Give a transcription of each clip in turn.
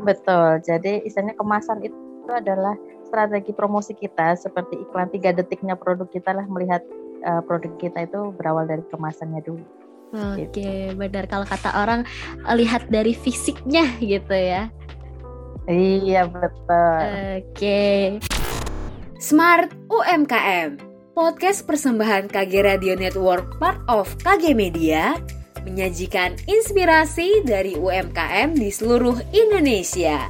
Betul. Jadi istilahnya kemasan itu adalah strategi promosi kita seperti iklan tiga detiknya produk kita lah melihat uh, produk kita itu berawal dari kemasannya dulu. Oke, gitu. benar kalau kata orang lihat dari fisiknya gitu ya. Iya betul. Oke. Smart UMKM Podcast persembahan KG Radio Network part of KG Media menyajikan inspirasi dari UMKM di seluruh Indonesia.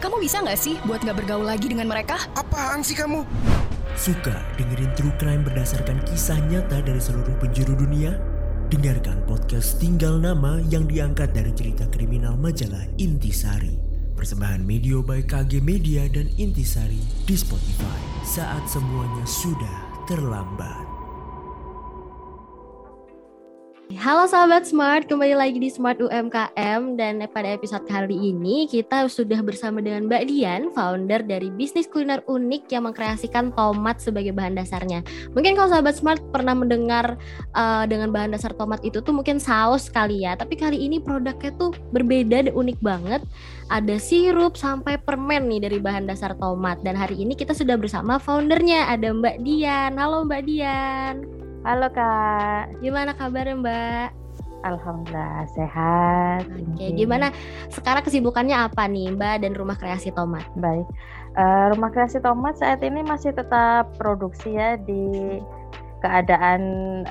Kamu bisa nggak sih buat nggak bergaul lagi dengan mereka? Apaan sih kamu? Suka dengerin true crime berdasarkan kisah nyata dari seluruh penjuru dunia? Dengarkan podcast Tinggal Nama yang diangkat dari cerita kriminal majalah Intisari. Persembahan Media by KG Media dan Intisari di Spotify saat semuanya sudah terlambat. Halo sahabat Smart, kembali lagi di Smart UMKM dan pada episode kali ini kita sudah bersama dengan Mbak Dian, founder dari bisnis kuliner unik yang mengkreasikan tomat sebagai bahan dasarnya. Mungkin kalau sahabat Smart pernah mendengar uh, dengan bahan dasar tomat itu tuh mungkin saus kali ya, tapi kali ini produknya tuh berbeda dan unik banget. Ada sirup sampai permen nih dari bahan dasar tomat dan hari ini kita sudah bersama foundernya ada Mbak Dian. Halo Mbak Dian. Halo Kak. Gimana kabarnya Mbak? Alhamdulillah sehat. Oke, gimana sekarang kesibukannya apa nih Mbak dan Rumah Kreasi Tomat? Baik, uh, Rumah Kreasi Tomat saat ini masih tetap produksi ya di keadaan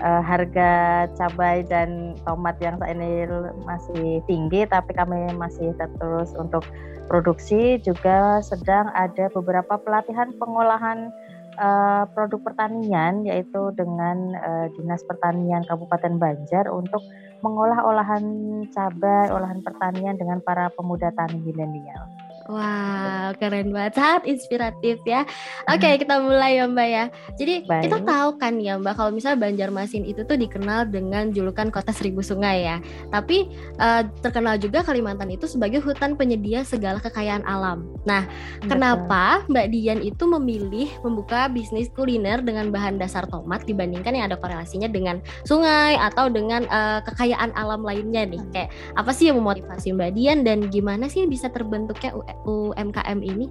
uh, harga cabai dan tomat yang saat ini masih tinggi, tapi kami masih terus untuk produksi juga sedang ada beberapa pelatihan pengolahan uh, produk pertanian yaitu dengan uh, Dinas Pertanian Kabupaten Banjar untuk mengolah olahan cabai, olahan pertanian dengan para pemuda tani milenial. Wah, wow, keren banget, sangat inspiratif ya. Oke, okay, kita mulai ya Mbak ya. Jadi Baik. kita tahu kan ya Mbak, kalau misalnya Banjarmasin itu tuh dikenal dengan julukan kota seribu sungai ya. Tapi uh, terkenal juga Kalimantan itu sebagai hutan penyedia segala kekayaan alam. Nah, Betul. kenapa Mbak Dian itu memilih membuka bisnis kuliner dengan bahan dasar tomat dibandingkan yang ada korelasinya dengan sungai atau dengan uh, kekayaan alam lainnya nih? Kayak apa sih yang memotivasi Mbak Dian dan gimana sih bisa terbentuknya UMKM ini?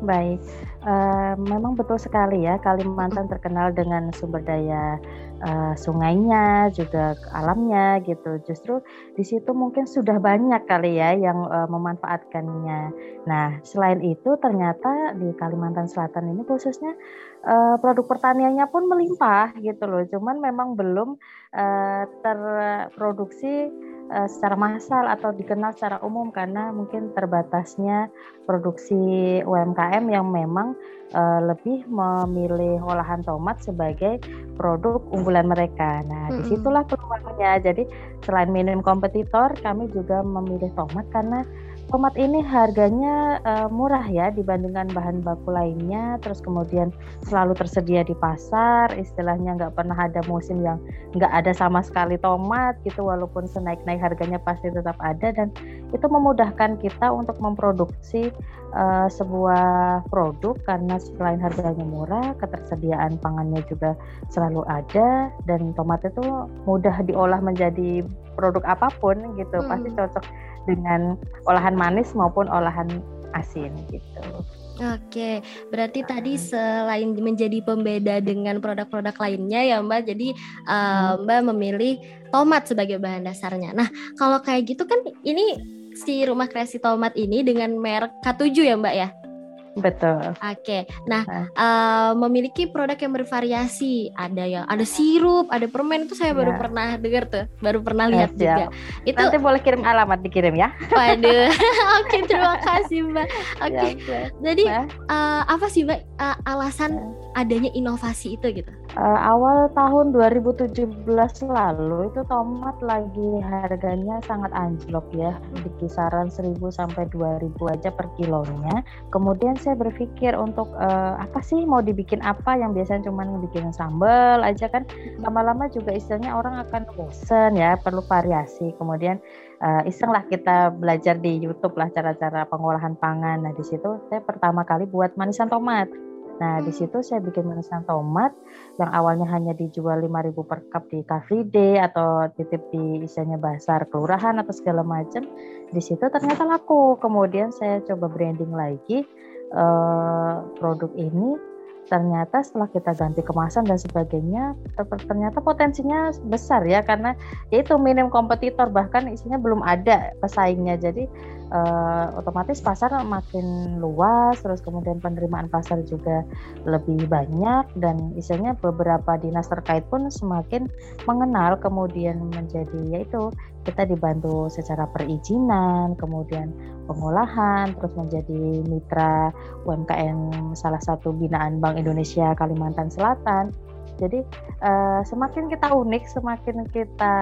Baik, uh, memang betul sekali ya Kalimantan terkenal dengan sumber daya uh, sungainya, juga alamnya gitu. Justru di situ mungkin sudah banyak kali ya yang uh, memanfaatkannya. Nah, selain itu ternyata di Kalimantan Selatan ini khususnya uh, produk pertaniannya pun melimpah gitu loh. Cuman memang belum uh, terproduksi uh, secara massal atau dikenal secara umum karena mungkin terbatasnya produksi UMKM yang memang uh, lebih memilih olahan tomat sebagai produk unggulan mereka. Nah, mm -hmm. di situlah peluangnya. Jadi selain minim kompetitor, kami juga memilih tomat karena tomat ini harganya uh, murah ya dibandingkan bahan baku lainnya. Terus kemudian selalu tersedia di pasar istilahnya nggak pernah ada musim yang nggak ada sama sekali tomat gitu walaupun senaik-naik harganya pasti tetap ada. Dan itu memudahkan kita untuk memproduksi uh, sebuah produk karena selain harganya murah ketersediaan pangannya juga selalu ada. Dan tomat itu mudah diolah menjadi produk apa pun gitu hmm. pasti cocok dengan olahan manis maupun olahan asin gitu. Oke, berarti tadi selain menjadi pembeda dengan produk-produk lainnya ya Mbak, jadi uh, Mbak memilih tomat sebagai bahan dasarnya. Nah, kalau kayak gitu kan ini si rumah kreasi tomat ini dengan merek K7 ya Mbak ya? Betul. Oke. Nah, uh, memiliki produk yang bervariasi. Ada yang ada sirup, ada permen itu saya baru ya. pernah dengar tuh, baru pernah lihat ya, juga. Itu nanti boleh kirim alamat dikirim ya. Waduh. Oke, terima kasih Mbak. Oke. Okay. Ya, Jadi uh, apa sih Mbak uh, alasan ya. Adanya inovasi itu gitu? uh, awal tahun 2017 lalu itu tomat lagi harganya sangat anjlok ya di kisaran 1000 sampai 2000 aja per kilonya. Kemudian saya berpikir untuk uh, apa sih mau dibikin apa yang biasanya cuma bikin sambal aja kan lama-lama juga istilahnya orang akan bosen ya perlu variasi. Kemudian uh, iseng lah kita belajar di YouTube lah cara-cara pengolahan pangan. Nah di situ saya pertama kali buat manisan tomat Nah, di situ saya bikin minisan tomat yang awalnya hanya dijual 5.000 per cup di Car Free Day atau titip di isinya pasar kelurahan atau segala macam. Di situ ternyata laku. Kemudian saya coba branding lagi uh, produk ini ternyata setelah kita ganti kemasan dan sebagainya ternyata potensinya besar ya karena itu minim kompetitor bahkan isinya belum ada pesaingnya jadi uh, otomatis pasar makin luas terus kemudian penerimaan pasar juga lebih banyak dan isinya beberapa dinas terkait pun semakin mengenal kemudian menjadi yaitu kita dibantu secara perizinan kemudian pengolahan terus menjadi mitra UMKM salah satu binaan Bank Indonesia Kalimantan Selatan. Jadi uh, semakin kita unik, semakin kita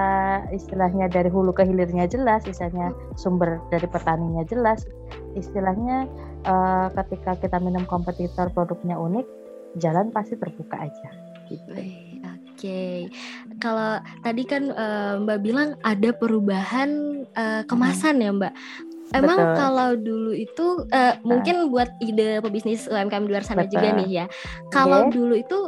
istilahnya dari hulu ke hilirnya jelas, istilahnya sumber dari petaninya jelas, istilahnya uh, ketika kita minum kompetitor produknya unik, jalan pasti terbuka aja. Gitu. Oke, okay. kalau tadi kan uh, Mbak bilang ada perubahan uh, kemasan hmm. ya Mbak. Emang Betul. kalau dulu itu uh, mungkin buat ide pebisnis UMKM di luar sana Betul. juga nih ya. Kalau okay. dulu itu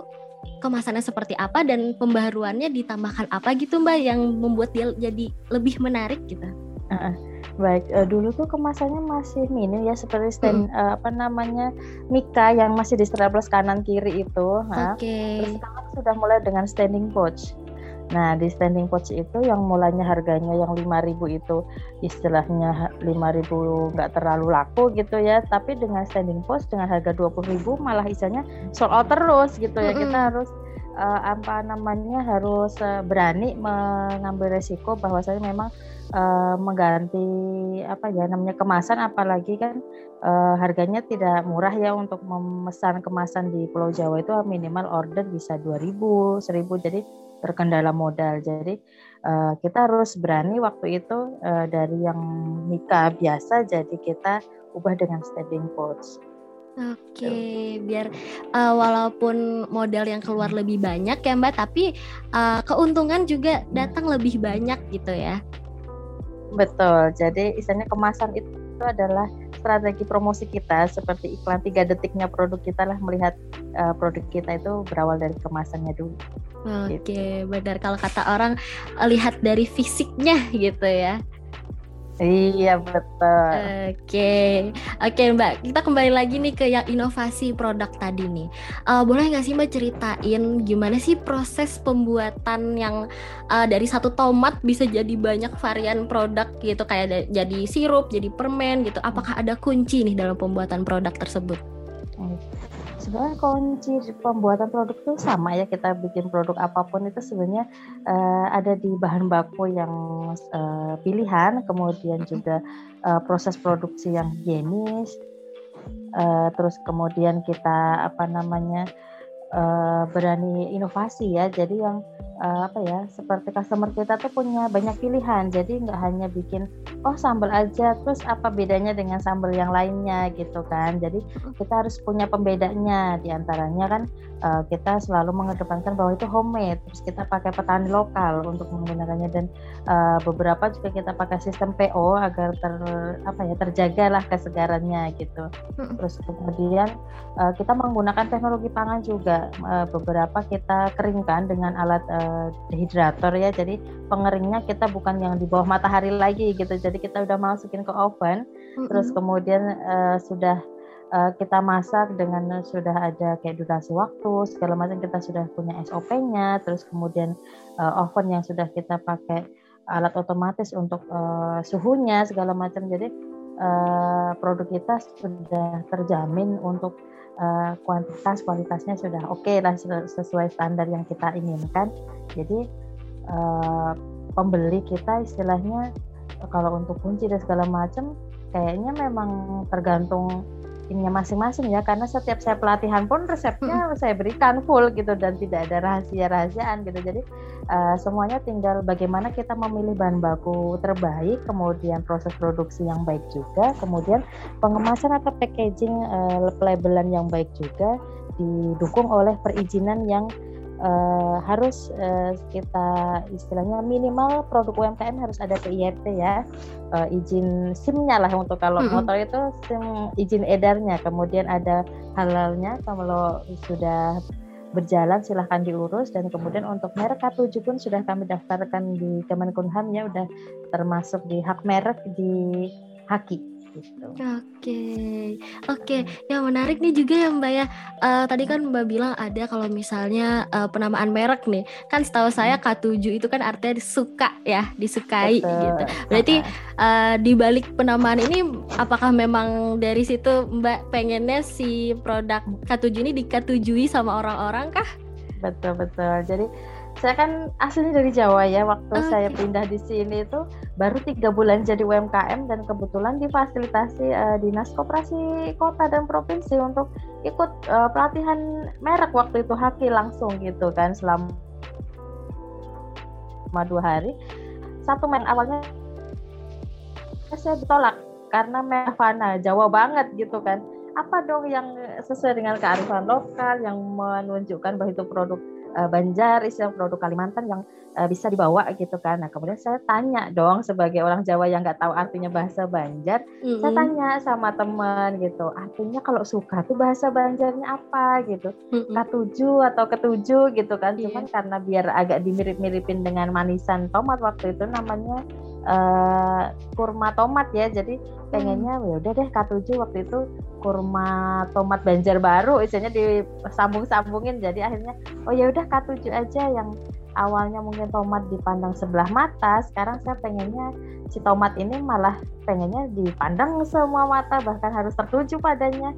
kemasannya seperti apa dan pembaruannya ditambahkan apa gitu Mbak yang membuat dia jadi lebih menarik gitu? Uh, baik, uh, dulu tuh kemasannya masih minim ya seperti stand hmm. uh, apa namanya Mika yang masih di kanan kiri itu. Oke. Okay. Terus sudah mulai dengan standing pouch. Nah, di standing pouch itu yang mulanya harganya yang 5000 itu istilahnya 5000 nggak terlalu laku gitu ya, tapi dengan standing pouch dengan harga 20000 malah istilahnya sold out terus gitu ya. Kita harus uh, apa namanya harus uh, berani mengambil resiko bahwasanya memang uh, mengganti apa ya namanya kemasan apalagi kan uh, harganya tidak murah ya untuk memesan kemasan di Pulau Jawa itu minimal order bisa 2000, 1000 jadi terkendala modal. Jadi uh, kita harus berani waktu itu uh, dari yang nikah biasa jadi kita ubah dengan standing pouch. Oke, okay, biar uh, walaupun modal yang keluar lebih banyak ya Mbak, tapi uh, keuntungan juga datang lebih banyak gitu ya. Betul. Jadi istilahnya kemasan itu adalah strategi promosi kita seperti iklan tiga detiknya produk kita lah melihat uh, produk kita itu berawal dari kemasannya dulu. Oke, okay, gitu. benar kalau kata orang lihat dari fisiknya gitu ya. Iya betul. Oke, okay. oke okay, Mbak, kita kembali lagi nih ke yang inovasi produk tadi nih. Uh, boleh nggak sih Mbak ceritain gimana sih proses pembuatan yang uh, dari satu tomat bisa jadi banyak varian produk gitu kayak jadi sirup, jadi permen gitu. Apakah ada kunci nih dalam pembuatan produk tersebut? Sebenarnya kunci pembuatan produk itu sama ya kita bikin produk apa pun itu sebenarnya uh, ada di bahan baku yang uh, pilihan kemudian juga uh, proses produksi yang higienis uh, terus kemudian kita apa namanya uh, berani inovasi ya. Jadi yang uh, apa ya seperti customer kita tuh punya banyak pilihan. Jadi nggak hanya bikin oh sambal aja terus apa bedanya dengan sambal yang lainnya? gitu kan. Jadi kita harus punya pembedanya. Di antaranya kan uh, kita selalu mengedepankan bahwa itu homemade. Terus kita pakai petani lokal untuk menggunakannya. Dan uh, beberapa juga kita pakai sistem PO agar ter apa ya terjaga lah kesegarannya gitu. Terus kemudian uh, kita menggunakan teknologi pangan juga. Uh, beberapa kita keringkan dengan alat uh, dehydrator ya. Jadi pengeringnya kita bukan yang di bawah matahari lagi gitu. Jadi kita udah masukin ke oven. Mm-hmm. terus kemudian uh, sudah uh, kita masak dengan sudah ada kayak durasi waktu segala macam kita sudah punya SOP-nya terus kemudian uh, oven yang sudah kita pakai alat otomatis untuk uh, suhunya segala macam. Jadi uh, produk kita sudah terjamin untuk uh, kuantitas kualitasnya sudah oke okay lah sesuai standar yang kita inginkan. Jadi uh, pembeli kita istilahnya kalau untuk kunci dan segala macam kayaknya memang tergantung ininya masing-masing ya karena setiap saya pelatihan pun resepnya hmm. saya berikan full gitu dan tidak ada rahasia-rahasiaan gitu jadi uh, semuanya tinggal bagaimana kita memilih bahan baku terbaik kemudian proses produksi yang baik juga kemudian pengemasan atau packaging uh, labelan yang baik juga didukung oleh perizinan yang uh, harus uh, kita istilahnya minimal produk UMKM harus ada PIRT ya. Uh, izin SIM-nya lah untuk kalau mm-hmm. motor itu SIM izin edarnya. Kemudian ada halalnya kalau sudah berjalan silahkan diurus. Dan kemudian untuk merek K7 pun sudah kami daftarkan di Kemenkumham ya udah termasuk di hak merek di Haki gitu. Oke, oke, yang menarik nih juga ya Mbak ya. Uh, tadi kan Mbak bilang ada kalau misalnya uh, penamaan merek nih, kan setahu saya hmm. K7 itu kan artinya suka ya, disukai Betul. gitu. Berarti uh, di balik penamaan ini, apakah memang dari situ Mbak pengennya si produk K7 ini dikatujui sama orang-orang kah? Betul betul. Jadi saya kan aslinya dari Jawa ya waktu okay. saya pindah di sini itu baru tiga bulan jadi UMKM dan kebetulan difasilitasi uh, dinas koperasi kota dan provinsi untuk ikut uh, pelatihan merek waktu itu haki langsung gitu kan selama dua hari satu main awalnya saya ditolak karena merek fana Jawa banget gitu kan apa dong yang sesuai dengan kearifan lokal yang menunjukkan bahwa itu produk uh, Banjar, istilah produk Kalimantan yang uh, bisa dibawa gitu kan. Nah kemudian saya tanya dong sebagai orang Jawa yang nggak tahu artinya bahasa Banjar, mm-hmm. saya tanya sama teman gitu, artinya kalau suka tuh bahasa Banjarnya apa gitu, mm-hmm. ketujuh atau ketujuh gitu kan. Yeah. Cuman karena biar agak dimirip-miripin dengan manisan tomat waktu itu namanya uh, kurma tomat ya, jadi pengennya ya udah deh K7 waktu itu kurma tomat Banjarbaru istilahnya disambung-sambungin. Jadi akhirnya oh ya udah K7 aja yang awalnya mungkin tomat dipandang sebelah mata sekarang saya pengennya si tomat ini malah pengennya dipandang semua mata bahkan harus tertuju padanya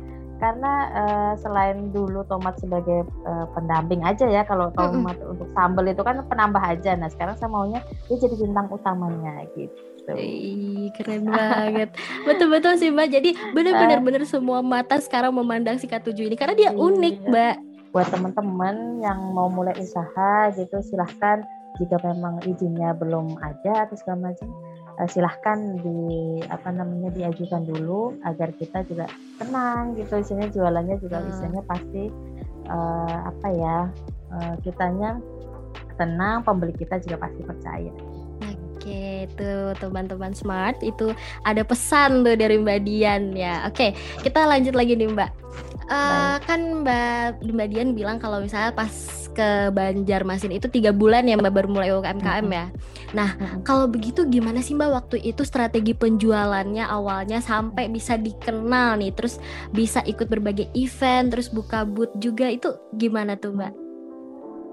karena uh, selain dulu tomat sebagai uh, pendamping aja ya kalau tomat mm -hmm. untuk sambal itu kan penambah aja nah sekarang saya maunya dia jadi bintang utamanya gitu Ih, keren banget. Betul-betul sih, Mbak. Jadi benar-benar benar semua mata sekarang memandang si K7 ini karena dia unik, iya. Mbak. Buat teman-teman yang mau mulai usaha gitu, silahkan jika memang izinnya belum ada atau segala macam uh, silahkan di apa namanya diajukan dulu agar kita juga tenang gitu isinya jualannya juga hmm. isinya pasti uh, apa ya uh, kitanya tenang pembeli kita juga pasti percaya Oke, itu teman-teman smart itu ada pesan tuh dari Mbak Dian ya. Oke, kita lanjut lagi nih Mbak. Uh, kan Mbak Mbak Dian bilang kalau misalnya pas ke Banjarmasin itu tiga bulan ya Mbak baru mulai UMKM ya. Nah, kalau begitu gimana sih Mbak waktu itu strategi penjualannya awalnya sampai bisa dikenal nih, terus bisa ikut berbagai event, terus buka booth juga itu gimana tuh Mbak?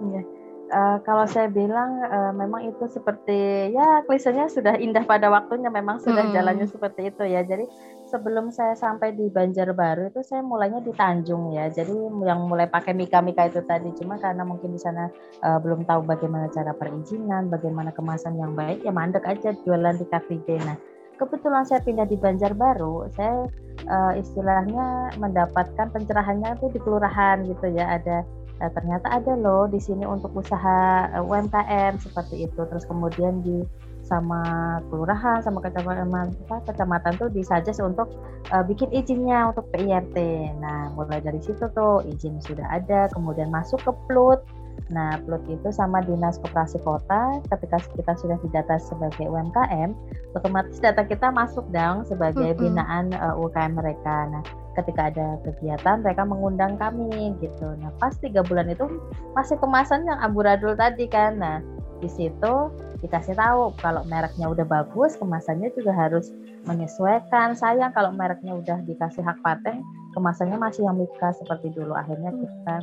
Iya uh, kalau saya bilang uh, memang itu seperti ya klisenya sudah indah pada waktunya memang sudah hmm. jalannya seperti itu ya. Jadi sebelum saya sampai di Banjarbaru itu saya mulainya di Tanjung ya. Jadi yang mulai pakai mika-mika itu tadi. Cuma karena mungkin di sana uh, belum tahu bagaimana cara perizinan bagaimana kemasan yang baik ya mandek aja jualan di Cafe nah kebetulan saya pindah di Banjarbaru saya uh, istilahnya mendapatkan pencerahannya itu di kelurahan gitu ya. Ada uh, ternyata ada loh di sini untuk usaha uh, UMKM seperti itu terus kemudian di sama kelurahan sama kecamatan kecamatan tuh disajis untuk uh, bikin izinnya untuk PIRT. Nah, mulai dari situ tuh izin sudah ada, kemudian masuk ke PLUT. Nah, PLUT itu sama Dinas Koperasi Kota, ketika kita sudah didata sebagai UMKM, otomatis data kita masuk dong sebagai binaan uh, UKM mereka. Nah, ketika ada kegiatan mereka mengundang kami gitu. Nah pas tiga bulan itu masih kemasan yang amburadul tadi kan. Nah di situ dikasih tahu kalau mereknya udah bagus kemasannya juga harus menyesuaikan. Sayang kalau mereknya udah dikasih hak paten kemasannya masih yang mika seperti dulu. Akhirnya kita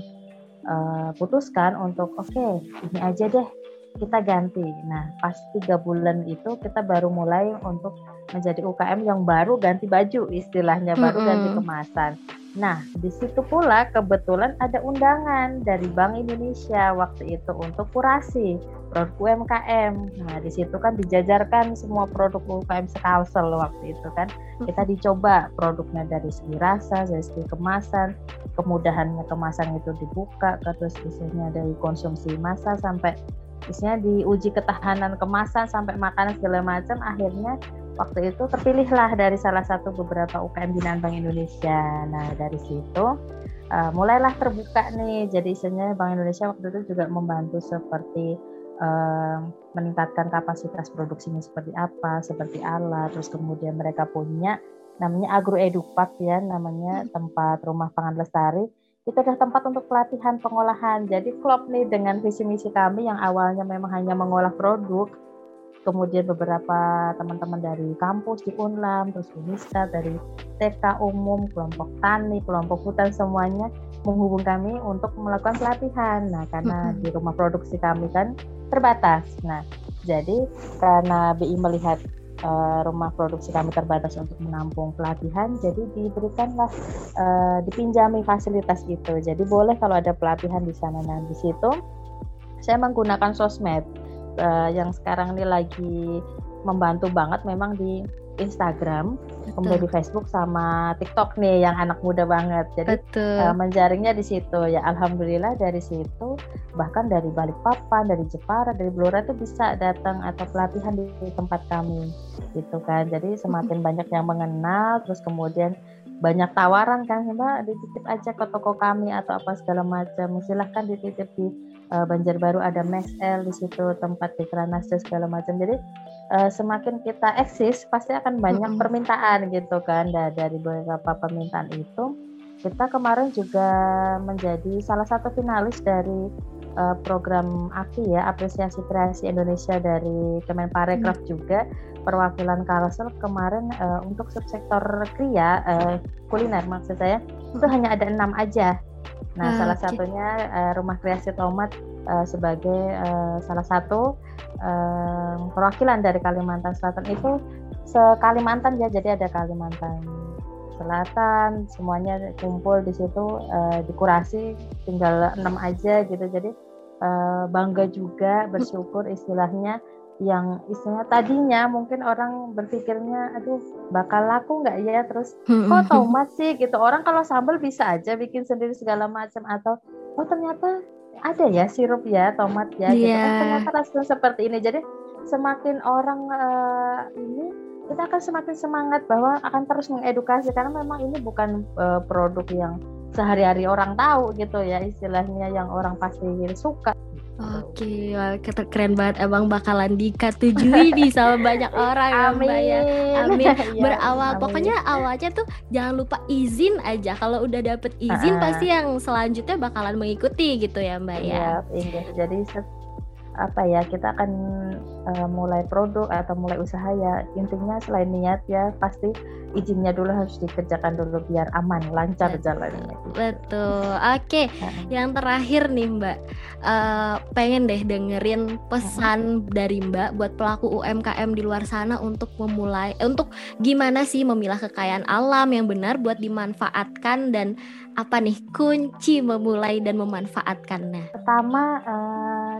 uh, putuskan untuk oke okay, ini aja deh kita ganti. Nah, pas tiga bulan itu kita baru mulai untuk menjadi UKM yang baru ganti baju, istilahnya baru mm -hmm. ganti kemasan. Nah, di situ pula kebetulan ada undangan dari Bank Indonesia waktu itu untuk kurasi produk UMKM. Nah, di situ kan dijajarkan semua produk UMKM sekalsel waktu itu kan. Kita dicoba produknya dari segi rasa, dari segi kemasan, kemudahannya kemasan itu dibuka, terus isinya dari konsumsi massa sampai isinya diuji ketahanan kemasan sampai makanan segala macam akhirnya waktu itu terpilihlah dari salah satu beberapa UKM binaan Bank Indonesia. Nah dari situ uh, mulailah terbuka nih. Jadi isinya Bank Indonesia waktu itu juga membantu seperti uh, meningkatkan kapasitas produksinya seperti apa, seperti alat. Terus kemudian mereka punya namanya agroedupak ya, namanya hmm. tempat rumah pangan lestari. Itu adalah tempat untuk pelatihan pengolahan. Jadi klop nih dengan visi misi kami yang awalnya memang hanya mengolah produk kemudian beberapa teman-teman dari kampus di Unlam, terus Unista dari TK umum, kelompok tani, kelompok hutan semuanya menghubung kami untuk melakukan pelatihan. Nah, karena di rumah produksi kami kan terbatas. Nah, jadi karena BI melihat uh, rumah produksi kami terbatas untuk menampung pelatihan, jadi diberikanlah uh, dipinjami fasilitas itu. Jadi boleh kalau ada pelatihan di sana. Nah, di situ saya menggunakan sosmed uh, yang sekarang ini lagi membantu banget memang di Instagram, Betul. kemudian di Facebook sama TikTok nih yang anak muda banget. Jadi uh, menjaringnya di situ ya. Alhamdulillah dari situ bahkan dari Balikpapan, dari Jepara, dari Blora itu bisa datang atau pelatihan di, di tempat kami gitu kan. Jadi semakin banyak yang mengenal, terus kemudian banyak tawaran kan mbak dititip aja ke toko kami atau apa segala macam silahkan dititip di uh, Banjarbaru ada Mesel di situ tempat di Kranasda segala macam jadi uh, semakin kita eksis pasti akan banyak mm -hmm. permintaan gitu kan da dari beberapa permintaan itu kita kemarin juga menjadi salah satu finalis dari uh, program AKI ya apresiasi kreasi Indonesia dari Kemenparekraf hmm. juga perwakilan Kalsel kemarin uh, untuk subsektor kria uh, kuliner maksud saya hmm. itu hanya ada enam aja. Nah, hmm, salah satunya uh, Rumah Kreasi Tomat uh, sebagai uh, salah satu uh, perwakilan dari Kalimantan Selatan itu se Kalimantan ya, jadi ada Kalimantan Selatan, semuanya kumpul di situ uh, dikurasi tinggal enam aja gitu. Jadi uh, bangga juga bersyukur istilahnya. Yang istilahnya tadinya mungkin orang berpikirnya aduh bakal laku nggak ya? Terus kok tomat sih? Gitu. Orang kalau sambal bisa aja bikin sendiri segala macam. Atau oh ternyata ada ya sirup ya tomat ya yeah. gitu oh, ternyata rasanya seperti ini. Jadi semakin orang uh, ini kita akan semakin semangat bahwa akan terus mengedukasi. Karena memang ini bukan uh, produk yang sehari-hari orang tahu gitu ya istilahnya yang orang pasti suka Oke, okay, keren banget emang bakalan diketujui nih sama banyak orang ya Mbak ya. Amin. ya, Berawal amin. pokoknya awalnya tuh jangan lupa izin aja. Kalau udah dapet izin uh, pasti yang selanjutnya bakalan mengikuti gitu ya Mbak ya. Iya, iya. Jadi apa ya kita akan uh, mulai produk atau mulai usaha ya. Intinya selain niat ya pasti izinnya dulu harus dikerjakan dulu biar aman lancar betul, jalannya. Gitu. betul. Oke okay. yang terakhir nih mbak. Uh, pengen deh dengerin pesan uh dari mbak buat pelaku UMKM di luar sana untuk memulai eh, untuk gimana sih memilah kekayaan alam yang benar buat dimanfaatkan dan apa nih kunci memulai dan memanfaatkannya? Pertama uh,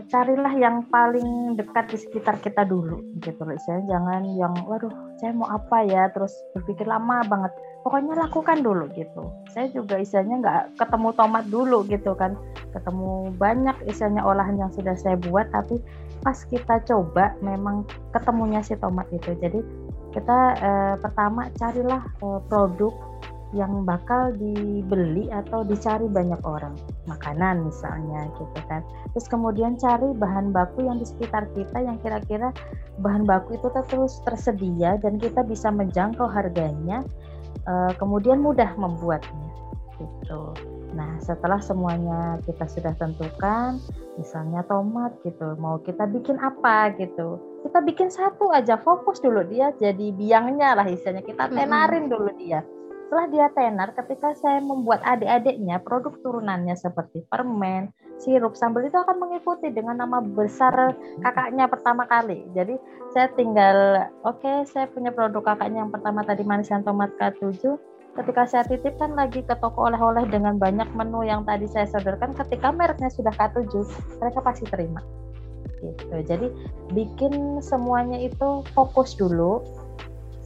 carilah yang paling dekat di sekitar kita dulu gitu loh. Saya jangan yang waduh saya mau apa ya? Terus berpikir lama banget. Pokoknya lakukan dulu gitu. Saya juga istilahnya nggak ketemu tomat dulu gitu kan. Ketemu banyak istilahnya olahan yang sudah saya buat tapi pas kita coba memang ketemunya si tomat itu. Jadi kita eh, pertama carilah eh, produk yang bakal dibeli atau dicari banyak orang. Makanan misalnya gitu kan. Terus kemudian cari bahan baku yang di sekitar kita yang kira-kira bahan baku itu terus tersedia dan kita bisa menjangkau harganya uh, kemudian mudah membuatnya gitu. Nah setelah semuanya kita sudah tentukan misalnya tomat gitu mau kita bikin apa gitu kita bikin satu aja fokus dulu dia jadi biangnya lah istilahnya kita tenarin dulu dia setelah dia tenar, ketika saya membuat adik-adiknya, produk turunannya seperti permen, sirup, sambal itu akan mengikuti dengan nama besar kakaknya pertama kali. Jadi saya tinggal, oke okay, saya punya produk kakaknya yang pertama tadi manisan tomat K7, ketika saya titipkan lagi ke toko oleh-oleh dengan banyak menu yang tadi saya sodorkan, ketika mereknya sudah K7, mereka pasti terima. Gitu. Jadi bikin semuanya itu fokus dulu,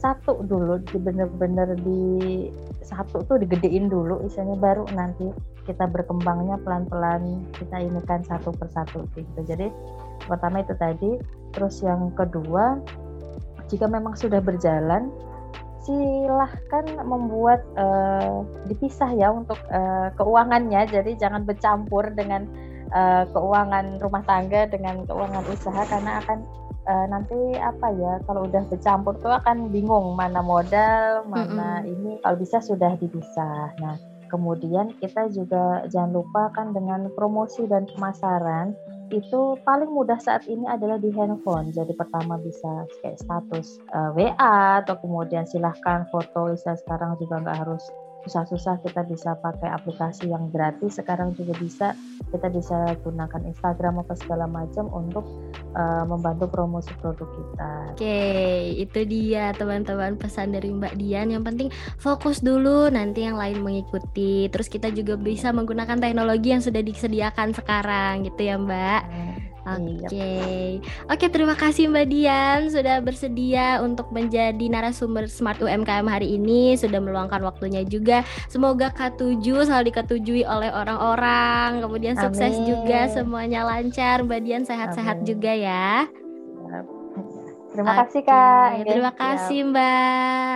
satu dulu bener-bener di satu tuh digedein dulu isinya baru nanti kita berkembangnya pelan-pelan kita ini kan satu persatu gitu. Jadi pertama itu tadi terus yang kedua jika memang sudah berjalan silahkan membuat uh, dipisah ya untuk uh, keuangannya. Jadi jangan bercampur dengan uh, keuangan rumah tangga dengan keuangan usaha karena akan uh, nanti apa ya kalau udah bercampur tuh akan bingung mana modal mana mm -hmm. ini kalau bisa sudah dipisah nah kemudian kita juga jangan lupa kan dengan promosi dan pemasaran itu paling mudah saat ini adalah di handphone. Jadi pertama bisa kayak status uh, WA atau kemudian silahkan foto bisa sekarang juga nggak harus susah-susah kita bisa pakai aplikasi yang gratis sekarang juga bisa kita bisa gunakan Instagram apa segala macam untuk uh, membantu promosi produk kita. Oke, itu dia teman-teman pesan dari Mbak Dian. Yang penting fokus dulu, nanti yang lain mengikuti. Terus kita juga bisa menggunakan teknologi yang sudah disediakan sekarang, gitu ya Mbak. Hmm. Oke, okay. oke okay, terima kasih Mbak Dian sudah bersedia untuk menjadi narasumber Smart UMKM hari ini, sudah meluangkan waktunya juga. Semoga K7 selalu diketujui oleh orang-orang, kemudian Amin. sukses juga semuanya lancar. Mbak Dian sehat-sehat juga ya. Terima okay. kasih Kak. Terima kasih Mbak.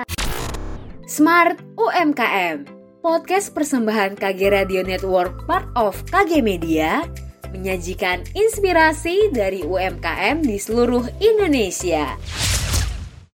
Smart UMKM, podcast persembahan KG Radio Network part of KG Media menyajikan inspirasi dari UMKM di seluruh Indonesia.